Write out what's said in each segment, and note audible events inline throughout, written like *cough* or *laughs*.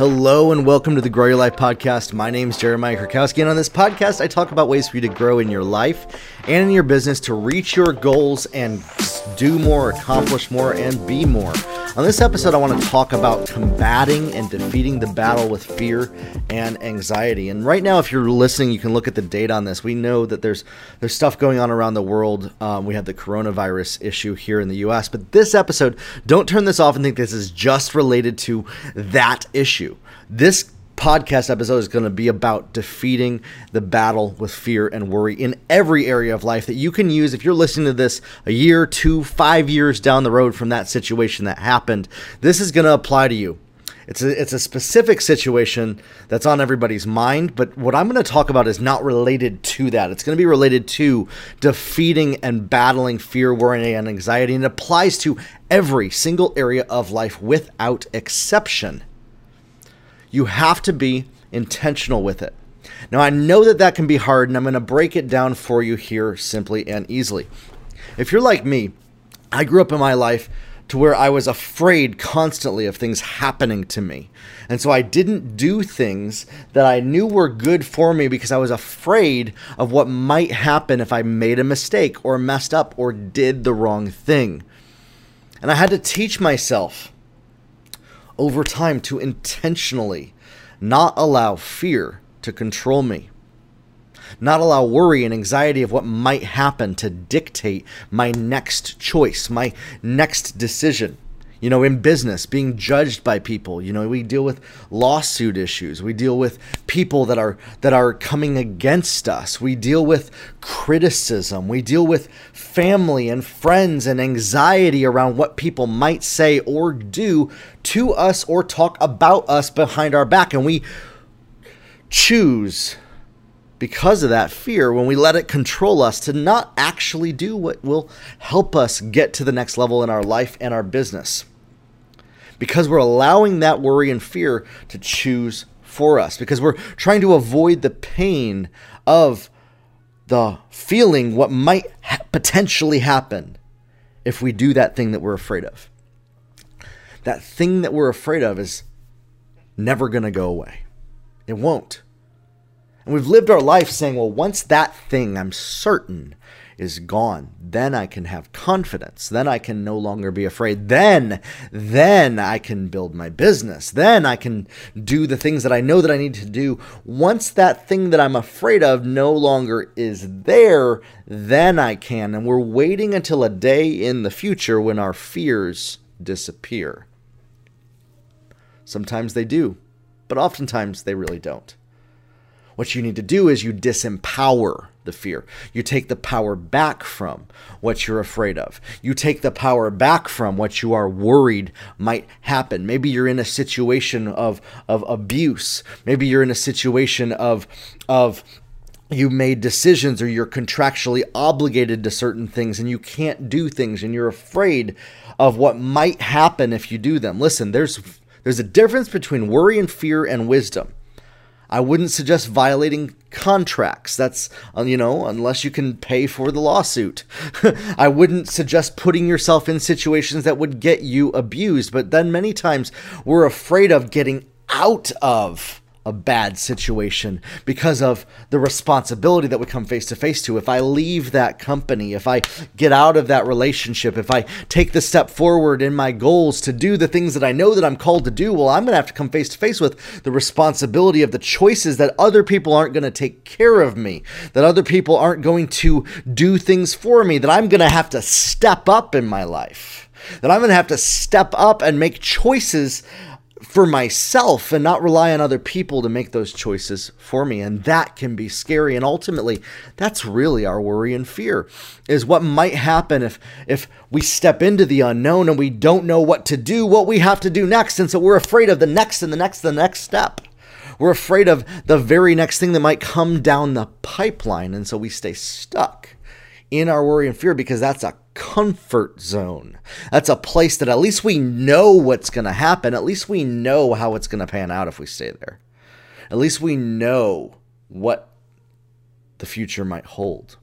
Hello and welcome to the Grow Your Life podcast. My name is Jeremiah Krakowski, and on this podcast, I talk about ways for you to grow in your life and in your business to reach your goals and do more, accomplish more, and be more. On this episode, I want to talk about combating and defeating the battle with fear and anxiety. And right now, if you're listening, you can look at the data on this. We know that there's there's stuff going on around the world. Um, we have the coronavirus issue here in the U.S. But this episode, don't turn this off and think this is just related to that issue. This podcast episode is going to be about defeating the battle with fear and worry in every area of life that you can use if you're listening to this a year, two, five years down the road from that situation that happened. This is going to apply to you. It's a, it's a specific situation that's on everybody's mind, but what I'm going to talk about is not related to that. It's going to be related to defeating and battling fear, worry, and anxiety, and it applies to every single area of life without exception. You have to be intentional with it. Now, I know that that can be hard, and I'm going to break it down for you here simply and easily. If you're like me, I grew up in my life to where I was afraid constantly of things happening to me. And so I didn't do things that I knew were good for me because I was afraid of what might happen if I made a mistake or messed up or did the wrong thing. And I had to teach myself over time to intentionally not allow fear to control me. Not allow worry and anxiety of what might happen to dictate my next choice, my next decision you know, in business, being judged by people. You know, we deal with lawsuit issues. We deal with people that are that are coming against us. We deal with criticism. We deal with family and friends and anxiety around what people might say or do to us or talk about us behind our back. And we choose because of that fear, when we let it control us, to not actually do what will help us get to the next level in our life and our business because we're allowing that worry and fear to choose for us, because we're trying to avoid the pain of the feeling what might ha- potentially happen if we do that thing that we're afraid of. That thing that we're afraid of is never going to go away. It won't. And we've lived our life saying, well, once that thing I'm certain is gone. Then I can have confidence. Then I can no longer be afraid. Then, then I can build my business. Then I can do the things that I know that I need to do. Once that thing that I'm afraid of no longer is there, then I can. And we're waiting until a day in the future when our fears disappear. Sometimes they do, but oftentimes they really don't. What you need to do is you disempower the fear. You take the power back from what you're afraid of. You take the power back from what you are worried might happen. Maybe you're in a situation of, of abuse. Maybe you're in a situation of, of you made decisions or you're contractually obligated to certain things and you can't do things and you're afraid of what might happen if you do them. Listen, there's there's a difference between worry and fear and wisdom. I wouldn't suggest violating contracts. That's, uh, you know, unless you can pay for the lawsuit. *laughs* I wouldn't suggest putting yourself in situations that would get you abused. But then many times we're afraid of getting out of a bad situation because of the responsibility that we come face to face to. If I leave that company, if I get out of that relationship, if I take the step forward in my goals to do the things that I know that I'm called to do, well, I'm going to have to come face to face with the responsibility of the choices that other people aren't going to take care of me, that other people aren't going to do things for me, that I'm going to have to step up in my life. That I'm going to have to step up and make choices for myself and not rely on other people to make those choices for me. And that can be scary. And ultimately that's really our worry and fear is what might happen if if we step into the unknown and we don't know what to do what we have to do next. And so we're afraid of the next and the next the next step. We're afraid of the very next thing that might come down the pipeline. And so we stay stuck in our worry and fear because that's a comfort zone. That's a place that at least we know what's going to happen. At least we know how it's going to pan out if we stay there. At least we know what the future might hold.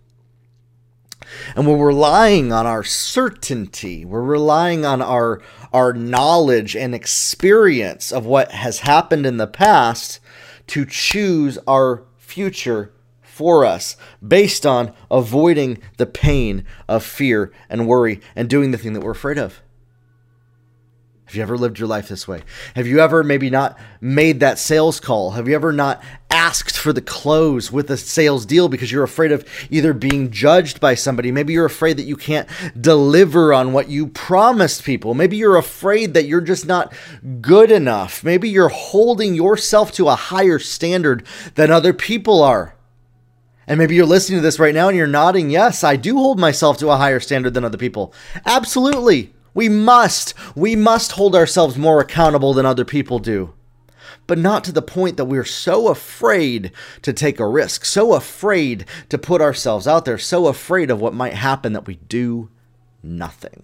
And we're relying on our certainty. We're relying on our our knowledge and experience of what has happened in the past to choose our future for us based on avoiding the pain of fear and worry and doing the thing that we're afraid of. Have you ever lived your life this way? Have you ever maybe not made that sales call? Have you ever not asked for the close with a sales deal because you're afraid of either being judged by somebody? Maybe you're afraid that you can't deliver on what you promised people. Maybe you're afraid that you're just not good enough. Maybe you're holding yourself to a higher standard than other people are. And maybe you're listening to this right now and you're nodding, yes, I do hold myself to a higher standard than other people. Absolutely. We must, we must hold ourselves more accountable than other people do. But not to the point that we're so afraid to take a risk, so afraid to put ourselves out there, so afraid of what might happen that we do nothing.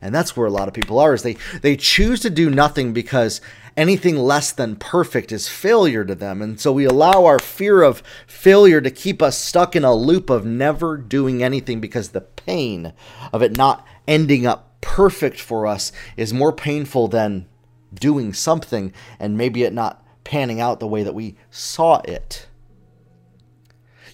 And that's where a lot of people are is they they choose to do nothing because anything less than perfect is failure to them. And so we allow our fear of failure to keep us stuck in a loop of never doing anything because the pain of it not ending up perfect for us is more painful than doing something and maybe it not panning out the way that we saw it.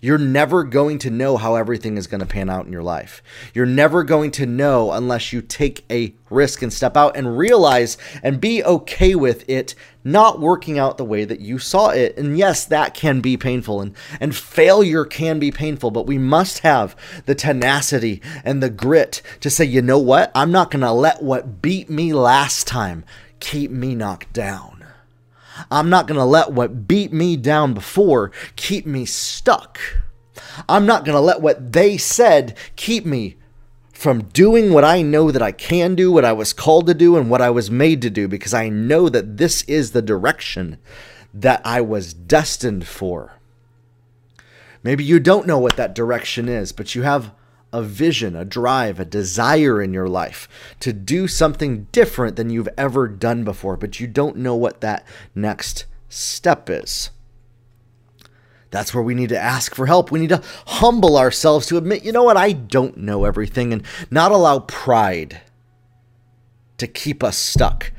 You're never going to know how everything is going to pan out in your life. You're never going to know unless you take a risk and step out and realize and be okay with it not working out the way that you saw it. And yes, that can be painful and, and failure can be painful, but we must have the tenacity and the grit to say, you know what? I'm not going to let what beat me last time keep me knocked down. I'm not going to let what beat me down before keep me stuck. I'm not going to let what they said keep me from doing what I know that I can do, what I was called to do, and what I was made to do, because I know that this is the direction that I was destined for. Maybe you don't know what that direction is, but you have a vision, a drive, a desire in your life to do something different than you've ever done before, but you don't know what that next step is. That's where we need to ask for help. We need to humble ourselves to admit, you know what, I don't know everything, and not allow pride to keep us stuck.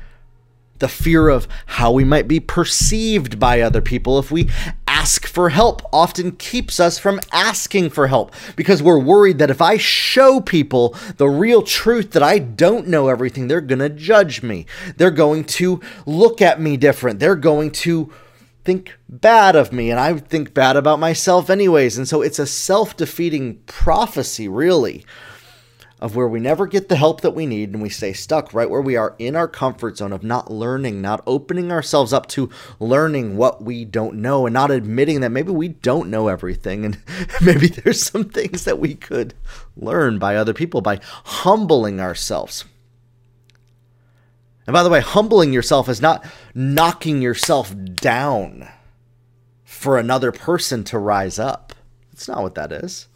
The fear of how we might be perceived by other people if we ask for help often keeps us from asking for help because we're worried that if I show people the real truth that I don't know everything, they're going to judge me. They're going to look at me different. They're going to think bad of me, and I think bad about myself, anyways. And so it's a self defeating prophecy, really of where we never get the help that we need and we stay stuck right where we are in our comfort zone of not learning, not opening ourselves up to learning what we don't know and not admitting that maybe we don't know everything and *laughs* maybe there's some things that we could learn by other people by humbling ourselves. And by the way, humbling yourself is not knocking yourself down for another person to rise up. That's not what that is.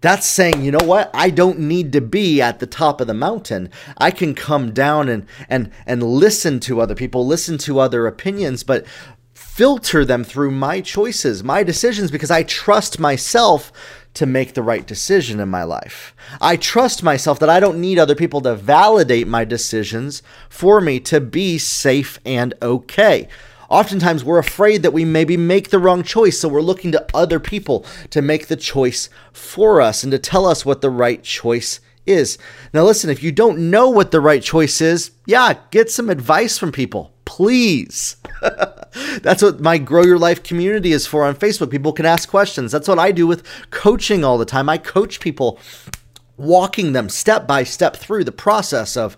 That's saying, you know what? I don't need to be at the top of the mountain. I can come down and and and listen to other people, listen to other opinions, but filter them through my choices, my decisions because I trust myself to make the right decision in my life. I trust myself that I don't need other people to validate my decisions for me to be safe and okay. Oftentimes, we're afraid that we maybe make the wrong choice, so we're looking to other people to make the choice for us and to tell us what the right choice is. Now, listen, if you don't know what the right choice is, yeah, get some advice from people, please. *laughs* That's what my Grow Your Life community is for on Facebook. People can ask questions. That's what I do with coaching all the time. I coach people, walking them step by step through the process of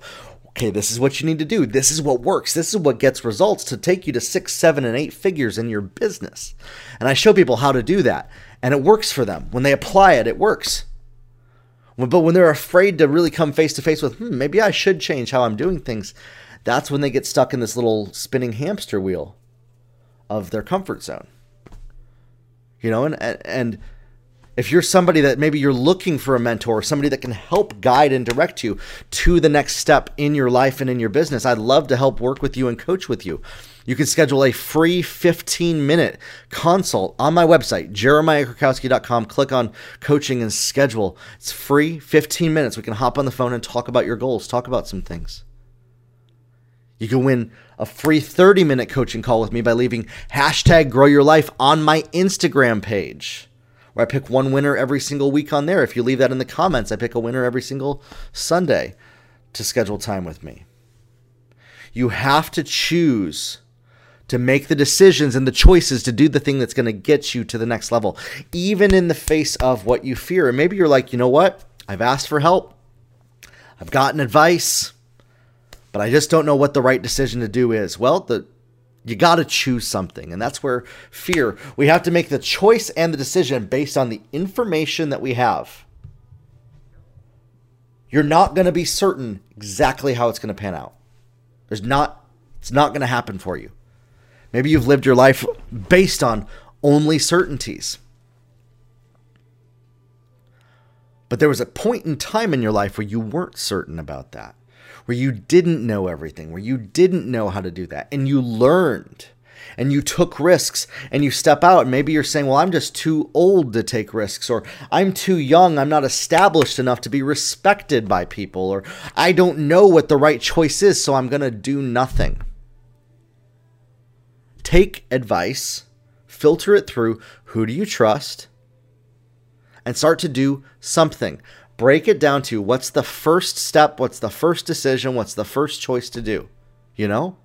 okay, this is what you need to do. This is what works. This is what gets results to take you to six, seven, and eight figures in your business. And I show people how to do that. And it works for them. When they apply it, it works. But when they're afraid to really come face to face with, hmm, maybe I should change how I'm doing things, that's when they get stuck in this little spinning hamster wheel of their comfort zone. You know, and and if you're somebody that maybe you're looking for a mentor, somebody that can help guide and direct you to the next step in your life and in your business, I'd love to help work with you and coach with you. You can schedule a free 15 minute consult on my website, jeremiahkrakowski.com. Click on coaching and schedule. It's free, 15 minutes. We can hop on the phone and talk about your goals, talk about some things. You can win a free 30 minute coaching call with me by leaving hashtag grow your life on my Instagram page I pick one winner every single week on there. If you leave that in the comments, I pick a winner every single Sunday to schedule time with me. You have to choose to make the decisions and the choices to do the thing that's going to get you to the next level, even in the face of what you fear. And maybe you're like, you know what? I've asked for help, I've gotten advice, but I just don't know what the right decision to do is. Well, the you got to choose something. And that's where fear, we have to make the choice and the decision based on the information that we have. You're not going to be certain exactly how it's going to pan out. There's not, it's not going to happen for you. Maybe you've lived your life based on only certainties. But there was a point in time in your life where you weren't certain about that where you didn't know everything, where you didn't know how to do that, and you learned and you took risks and you step out maybe you're saying well i'm just too old to take risks or i'm too young i'm not established enough to be respected by people or i don't know what the right choice is so i'm going to do nothing. Take advice filter it through who do you trust and start to do something break it down to what's the first step, what's the first decision, what's the first choice to do. You know?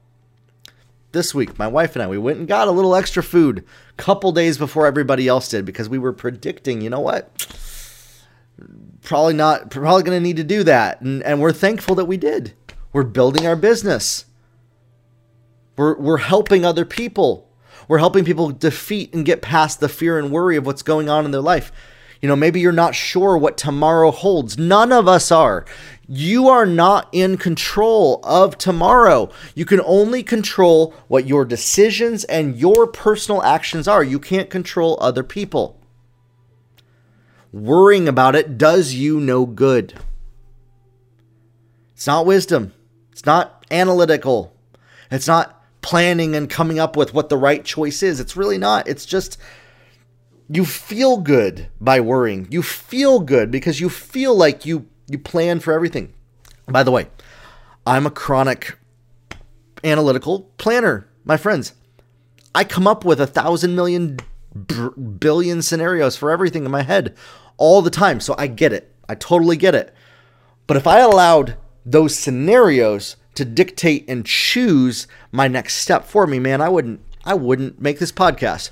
This week, my wife and I, we went and got a little extra food a couple days before everybody else did because we were predicting, you know what? Probably not, probably going to need to do that. And, and we're thankful that we did. We're building our business. We're, we're helping other people. We're helping people defeat and get past the fear and worry of what's going on in their life. You know, maybe you're not sure what tomorrow holds. None of us are. You are not in control of tomorrow. You can only control what your decisions and your personal actions are. You can't control other people. Worrying about it does you no good. It's not wisdom. It's not analytical. It's not planning and coming up with what the right choice is. It's really not. It's just you feel good by worrying. You feel good because you feel like you you plan for everything. By the way, I'm a chronic analytical planner, my friends. I come up with a thousand million billion scenarios for everything in my head all the time. So I get it. I totally get it. But if I allowed those scenarios to dictate and choose my next step for me, man, I wouldn't I wouldn't make this podcast.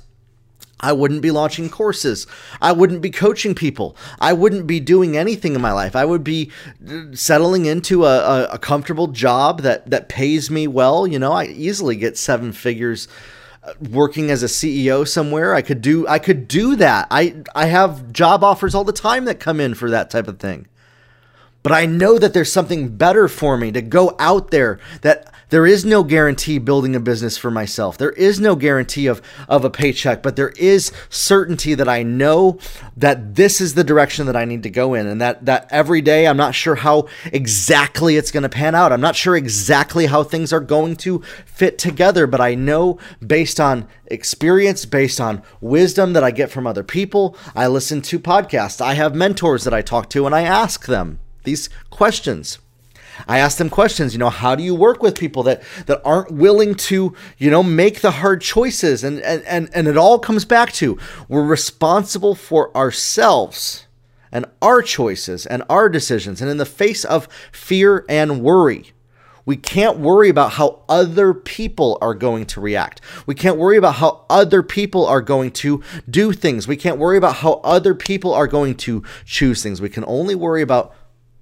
I wouldn't be launching courses. I wouldn't be coaching people. I wouldn't be doing anything in my life. I would be uh, settling into a, a, a, comfortable job that, that pays me well. You know, I easily get seven figures uh, working as a CEO somewhere. I could do I could do that. I I have job offers all the time that come in for that type of thing. But I know that there's something better for me to go out there that there is no guarantee building a business for myself. There is no guarantee of, of a paycheck, but there is certainty that I know that this is the direction that I need to go in and that, that every day I'm not sure how exactly it's going to pan out. I'm not sure exactly how things are going to fit together, but I know based on experience, based on wisdom that I get from other people. I listen to podcasts. I have mentors that I talk to and I ask them these questions. I ask them questions, you know, how do you work with people that that aren't willing to, you know, make the hard choices? And and and, and it all comes back to we're responsible for ourselves and our choices and our decisions. And in the face of fear and worry, we can't worry about how other people are going to react. We can't worry about how other people are going to do things. We can't worry about how other people are going to choose things. We can only worry about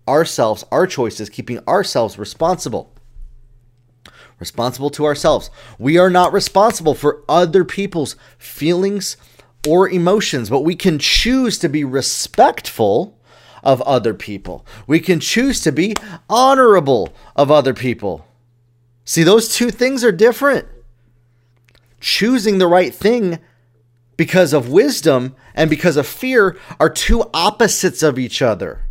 ourselves, our choices, keeping ourselves responsible. Responsible to ourselves. We are not responsible for other people's feelings or emotions, but we can choose to be respectful of other people. We can choose to be honorable of other people. See, those two things are different. Choosing the right thing because of wisdom and because of fear are two opposites of each other.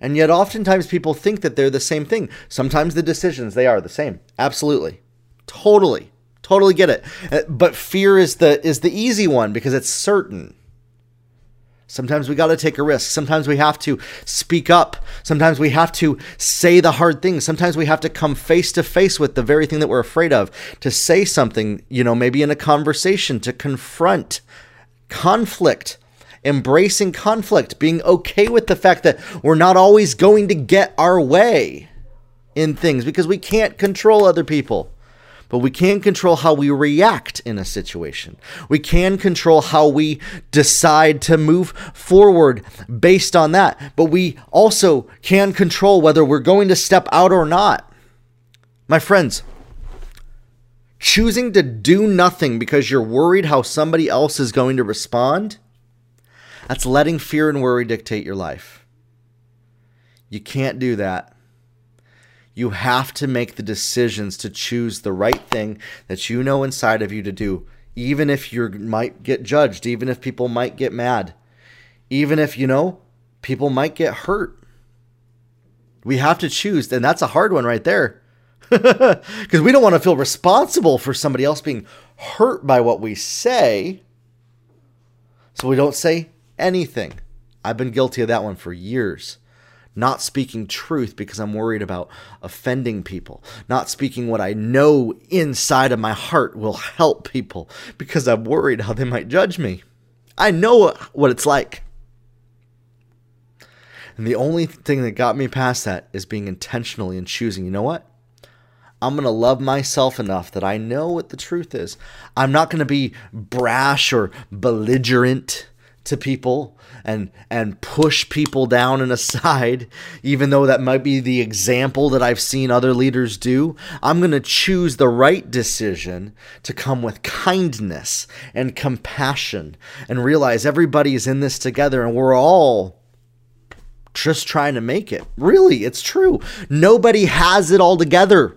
And yet, oftentimes, people think that they're the same thing. Sometimes the decisions, they are the same. Absolutely. Totally. Totally get it. Uh, but fear is the is the easy one because it's certain. Sometimes we got to take a risk. Sometimes we have to speak up. Sometimes we have to say the hard things. Sometimes we have to come face to face with the very thing that we're afraid of, to say something, you know, maybe in a conversation, to confront conflict, embracing conflict, being okay with the fact that we're not always going to get our way in things because we can't control other people but we can control how we react in a situation. We can control how we decide to move forward based on that, but we also can control whether we're going to step out or not. My friends, choosing to do nothing because you're worried how somebody else is going to respond, that's letting fear and worry dictate your life. You can't do that. You have to make the decisions to choose the right thing that you know inside of you to do, even if you might get judged, even if people might get mad, even if, you know, people might get hurt. We have to choose, and that's a hard one right there. *laughs* Because we don't want to feel responsible for somebody else being hurt by what we say. So we don't say anything. I've been guilty of that one for years not speaking truth because I'm worried about offending people, not speaking what I know inside of my heart will help people because I'm worried how they might judge me. I know what it's like. And the only thing that got me past that is being intentionally and choosing, you know what? I'm going to love myself enough that I know what the truth is. I'm not going to be brash or belligerent to people and and push people down and *laughs* aside even though that might be the example that I've seen other leaders do I'm going to choose the right decision to come with kindness and compassion and realize everybody is in this together and we're all just trying to make it. Really it's true. Nobody has it all together.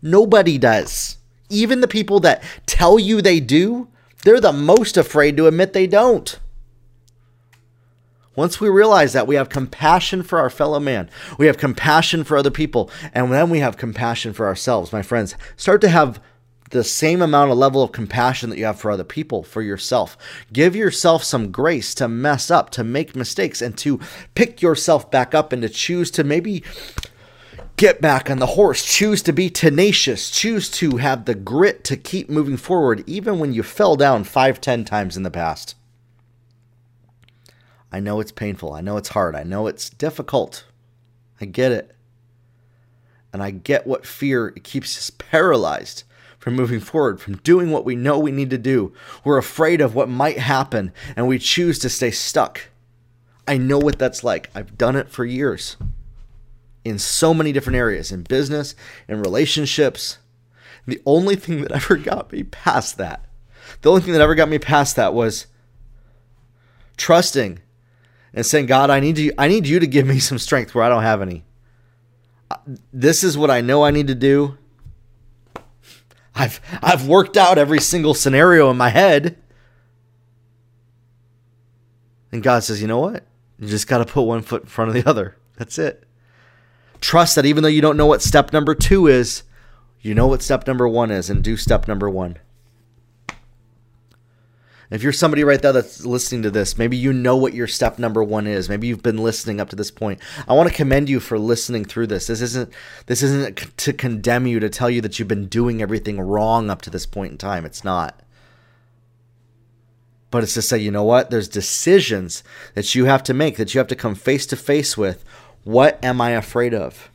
Nobody does. Even the people that tell you they do they're the most afraid to admit they don't once we realize that, we have compassion for our fellow man, we have compassion for other people, and then we have compassion for ourselves, my friends. Start to have the same amount of level of compassion that you have for other people, for yourself. Give yourself some grace to mess up, to make mistakes, and to pick yourself back up and to choose to maybe get back on the horse. Choose to be tenacious. Choose to have the grit to keep moving forward, even when you fell down five, ten times in the past. I know it's painful. I know it's hard. I know it's difficult. I get it. And I get what fear keeps us paralyzed from moving forward, from doing what we know we need to do. We're afraid of what might happen and we choose to stay stuck. I know what that's like. I've done it for years in so many different areas in business, in relationships. The only thing that *laughs* ever got me past that, the only thing that ever got me past that was trusting and saying, God, I need you, I need you to give me *laughs* some strength where I don't have any. Uh, this is what I know I need to do. I've I've worked out every single scenario in my head. And God says, you know what? You just got to put one foot in front of the other. That's it. Trust that even though you don't know what step number two is, you know what step number one is and do step number one. If you're somebody right there that's listening to this, maybe you know what your step number one is. Maybe you've been listening up to this point. I want to commend you for listening through this. This isn't this isn't to condemn you to tell you that you've been doing everything wrong up to this point in time. It's not. But it's to say, you know what? There's decisions that you have to make, that you have to come face to face with. What am I afraid of?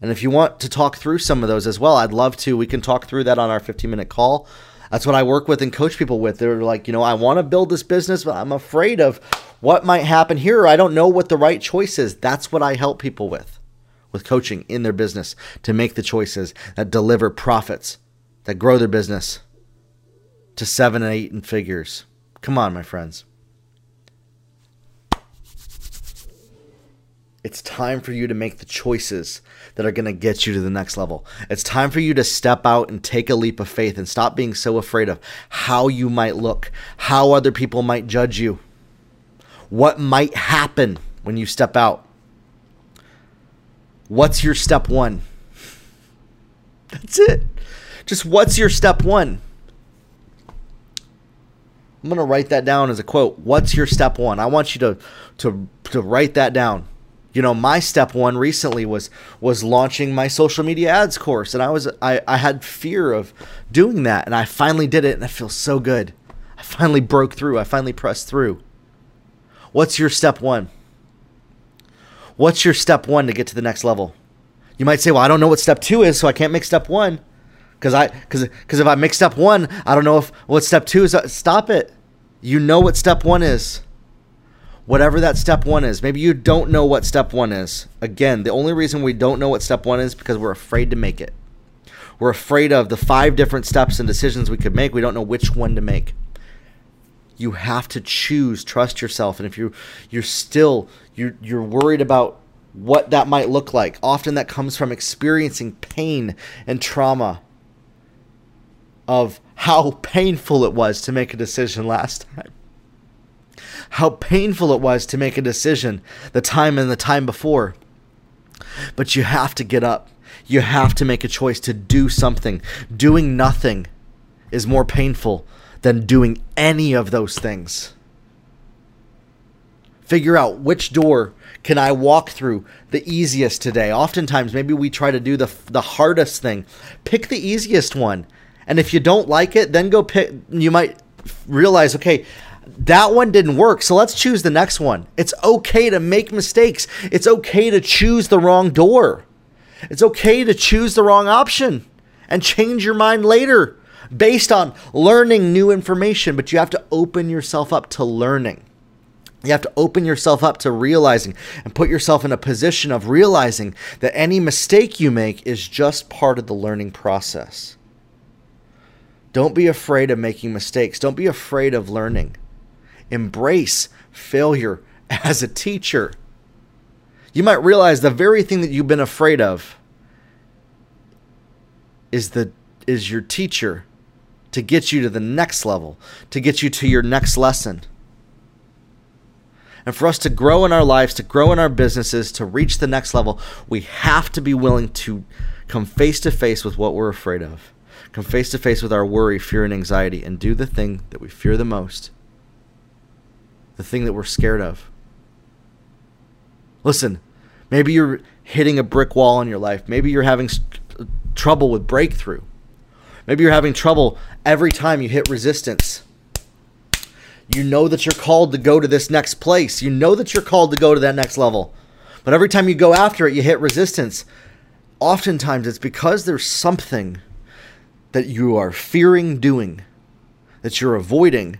And if you want to talk through some of those as well, I'd love to. We can talk through that on our 15 minute call. That's what I work with and coach people with. They're like, you know, I want to build this business, but I'm afraid of what might happen here. I don't know what the right choice is. That's what I help people with, with coaching in their business to make the choices that deliver profits, that grow their business to seven and eight in figures. Come on, my friends. It's time for you to make the choices that are going to get you to the next level. It's time for you to step out and take a leap of faith and stop being so afraid of how you might look, how other people might judge you, what might happen when you step out. What's your step one? That's it. Just what's your step one? I'm going to write that down as a quote. What's your step one? I want you to to to write that down you know my step one recently was was launching my social media ads course. And i was i, I had fear of doing that. And i finally did it and i feel so good. I finally broke through. I finally pressed through. What's your step one? What's your step one to get to the next level? You might say well i don't know what step two is so i can't make step one. Because i because because if i make step one i don't know if what step two is uh, stop it. You know what step one is whatever that step one is. Maybe you don't know what step one is. Again, the only reason we don't know what step one is because we're afraid to make it. We're afraid of the five different steps and decisions we could make. We don't know which one to make. You have to choose. Trust yourself. And if you you're still you're you're worried about what that might look like, often that comes from experiencing pain and trauma of how painful it was to make a decision last time how painful it was to make a decision the time and the time before. But you have to get up. You have to make a choice to do something. Doing nothing is more painful than doing any of those things. Figure out which door can I walk through the easiest today. Oftentimes, maybe we try to do the the hardest thing. Pick the easiest one. And if you don't like it, then go pick you might realize, okay, that one didn't work, so let's choose the next one. It's okay to make mistakes. It's okay to choose the wrong door. It's okay to choose the wrong option and change your mind later based on learning new information, but you have to open yourself up to learning. You have to open yourself up to realizing and put yourself in a position of realizing that any mistake you make is just part of the learning process. Don't be afraid of making mistakes. Don't be afraid of learning. Embrace failure as a teacher. You might realize the very thing that you've been afraid of is the is your teacher to get you to the next level, to get you to your next lesson. And for us to grow in our lives, to grow in our businesses, to reach the next level, we have to be willing to come face to face with what we're afraid of. Come face to face with our worry, fear, and anxiety, and do the thing that we fear the most the thing that we're scared of. Listen, maybe you're hitting a brick wall in your life. Maybe you're having trouble with breakthrough. Maybe you're having trouble every time you hit resistance. You know that you're called to go to this next place. You know that you're called to go to that next level. But every time you go after it, you hit resistance. Oftentimes, it's because there's something that you are fearing doing, that you're avoiding,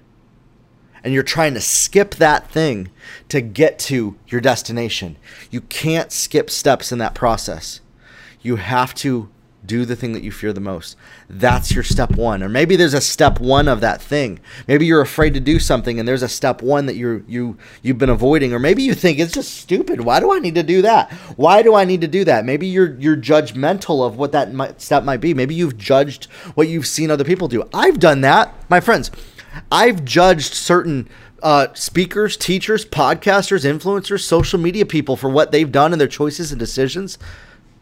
and you're trying to skip that thing to get to your destination. You can't skip steps in that process. You have to do the thing that you fear the most. That's your step one. Or maybe there's a step one of that thing. Maybe you're afraid to do something and there's a step one that you you you've been avoiding. Or maybe you think it's just stupid. Why do I need to do that? Why do I need to do that? Maybe you're you're judgmental of what that might, step might be. Maybe you've judged what you've seen other people do. I've done that. My friends, I've judged certain uh, speakers, teachers, podcasters, influencers, social media people for what they've done and their choices and decisions.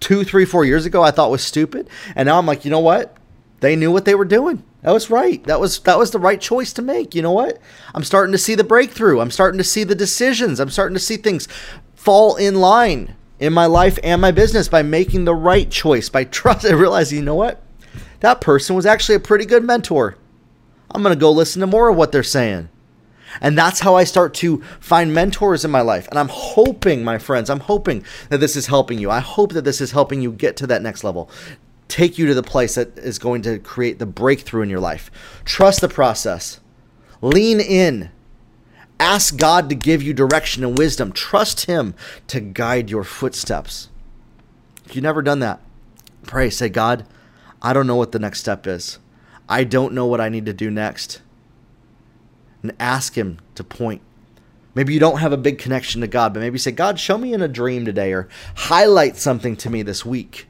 Two, three, four years ago, I thought was stupid, and now I'm like, you know what? They knew what they were doing. That was right. That was that was the right choice to make. You know what? I'm starting to see the breakthrough. I'm starting to see the decisions. I'm starting to see things fall in line in my life and my business by making the right choice, by trust *laughs* and realizing, you know what? That person was actually a pretty good mentor. I'm going to go listen to more of what they're saying. And that's how I start to find mentors in my life. And I'm hoping, my friends, I'm hoping that this is helping you. I hope that this is helping you get to that next level, take you to the place that is going to create the breakthrough in your life. Trust the process, lean in. Ask God to give you direction and wisdom. Trust Him to guide your footsteps. If you've never done that, pray. Say, God, I don't know what the next step is. I don't know what I need to do next. And ask Him to point. Maybe you don't have a big connection to God, but maybe say, God, show me in a dream today or highlight something to me this week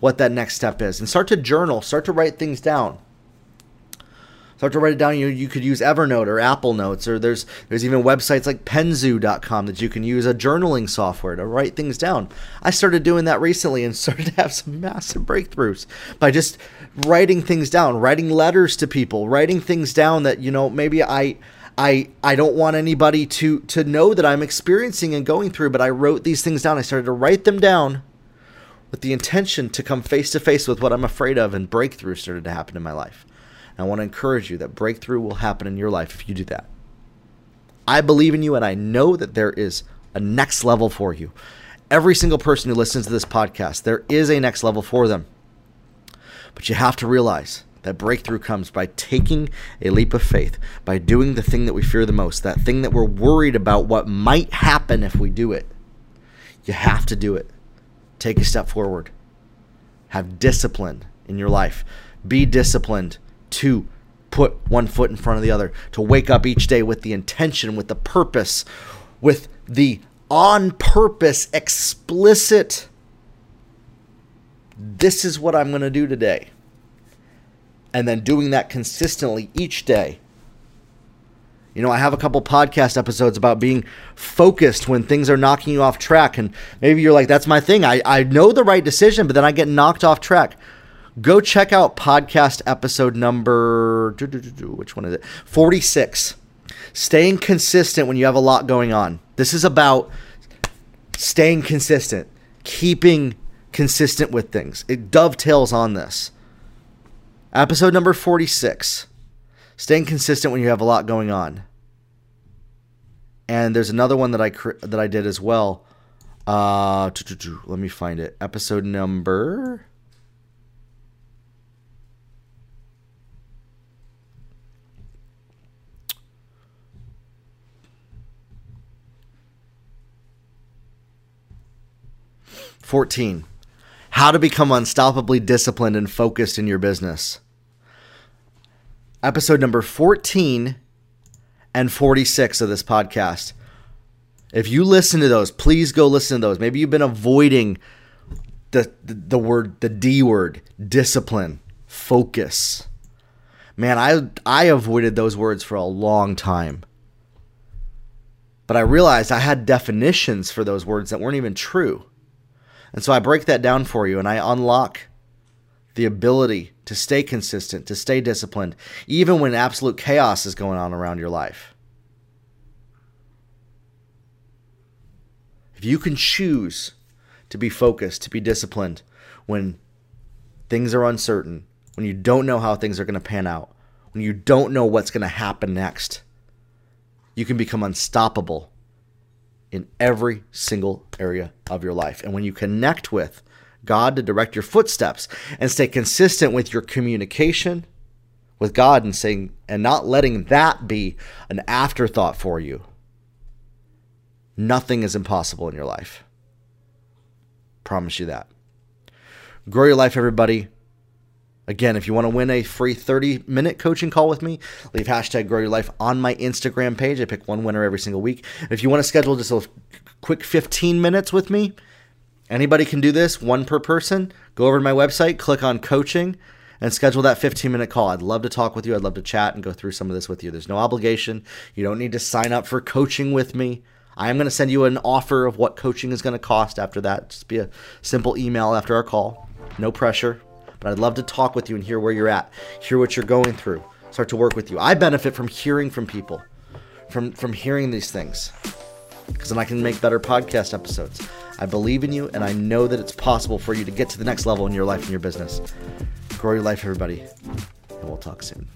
what that next step is. And start to journal, start to write things down. Start to write it down. You, you could use Evernote or Apple Notes, or there's there's even websites like Penzu.com that you can use a journaling software to write things down. I started doing that recently and *laughs* started to have some massive breakthroughs by just writing things down, writing letters to people, writing things down that you know maybe I I I don't want anybody to to know that I'm experiencing and going through, but I wrote these things down. I started to write them down with the intention to come face to face with what I'm afraid of and breakthrough started to happen in my life. I want to encourage you that breakthrough will happen in your life if you do that. I believe in you and I know that there is a next level for you. Every single person who listens to this podcast, there is a next level for them. But you have to realize that breakthrough comes by taking a leap of faith, by doing the thing that we fear the most, that thing that we're worried about what might happen if we do it. You have to do it. Take a step forward. Have discipline in your life. Be disciplined to put one foot in front of the other, to wake up each day with the intention, with the purpose, with the on purpose, explicit, this is what I'm going to do today and then doing that consistently each day. You know, I have a couple podcast episodes about being focused when things are knocking you off track. And maybe you're like, that's my thing. I, I know the right decision, but then I get knocked off track. Go check out podcast episode number, which one is it? 46. Staying consistent when you have a lot going on. This is about staying consistent, keeping consistent with things. It dovetails on this. Episode number 46. Staying consistent when you have a lot going on. And there's another one that I that I did as well. Uh, let me find it. Episode number Fourteen. How to become unstoppably disciplined and focused in your business. Episode number 14 and 46 of this podcast. If you listen to those, please go listen to those. Maybe you've been avoiding the, the, the word, the D word, discipline, focus. Man, I I avoided those words for a long time. But I realized I had definitions for those words that weren't even true. And so I break that down for you and I unlock the ability to stay consistent, to stay disciplined, even when absolute chaos is going on around your life. If you can choose to be focused, to be disciplined when things are uncertain, when you don't know how things are going to pan out, when you don't know what's going to happen next, you can become unstoppable in every single area of your life. And when you connect with God to direct your footsteps and stay consistent with your communication with God and saying and not letting that be an afterthought for you, nothing is impossible in your life. Promise you that. Grow your life, everybody. Again, if you want to win a free 30 minute coaching call with me, leave hashtag grow your life on my Instagram page. I pick one winner every single week. If you want to schedule just a quick 15 minutes with me, anybody can do this, one per person. Go over to my website, click on coaching, and schedule that 15 minute call. I'd love to talk with you. I'd love to chat and go through some of this with you. There's no obligation. You don't need to sign up for coaching with me. I am going to send you an offer of what coaching is going to cost after that. Just be a simple email after our call. No pressure but I'd love to talk with you and hear where you're at, hear what you're going through, start to work with you. I benefit from hearing from people, from from hearing these things, because then I can make better podcast episodes. I believe in you, and I know that it's possible for you to get to the next level in your life and your business. Grow your life, everybody, and we'll talk soon.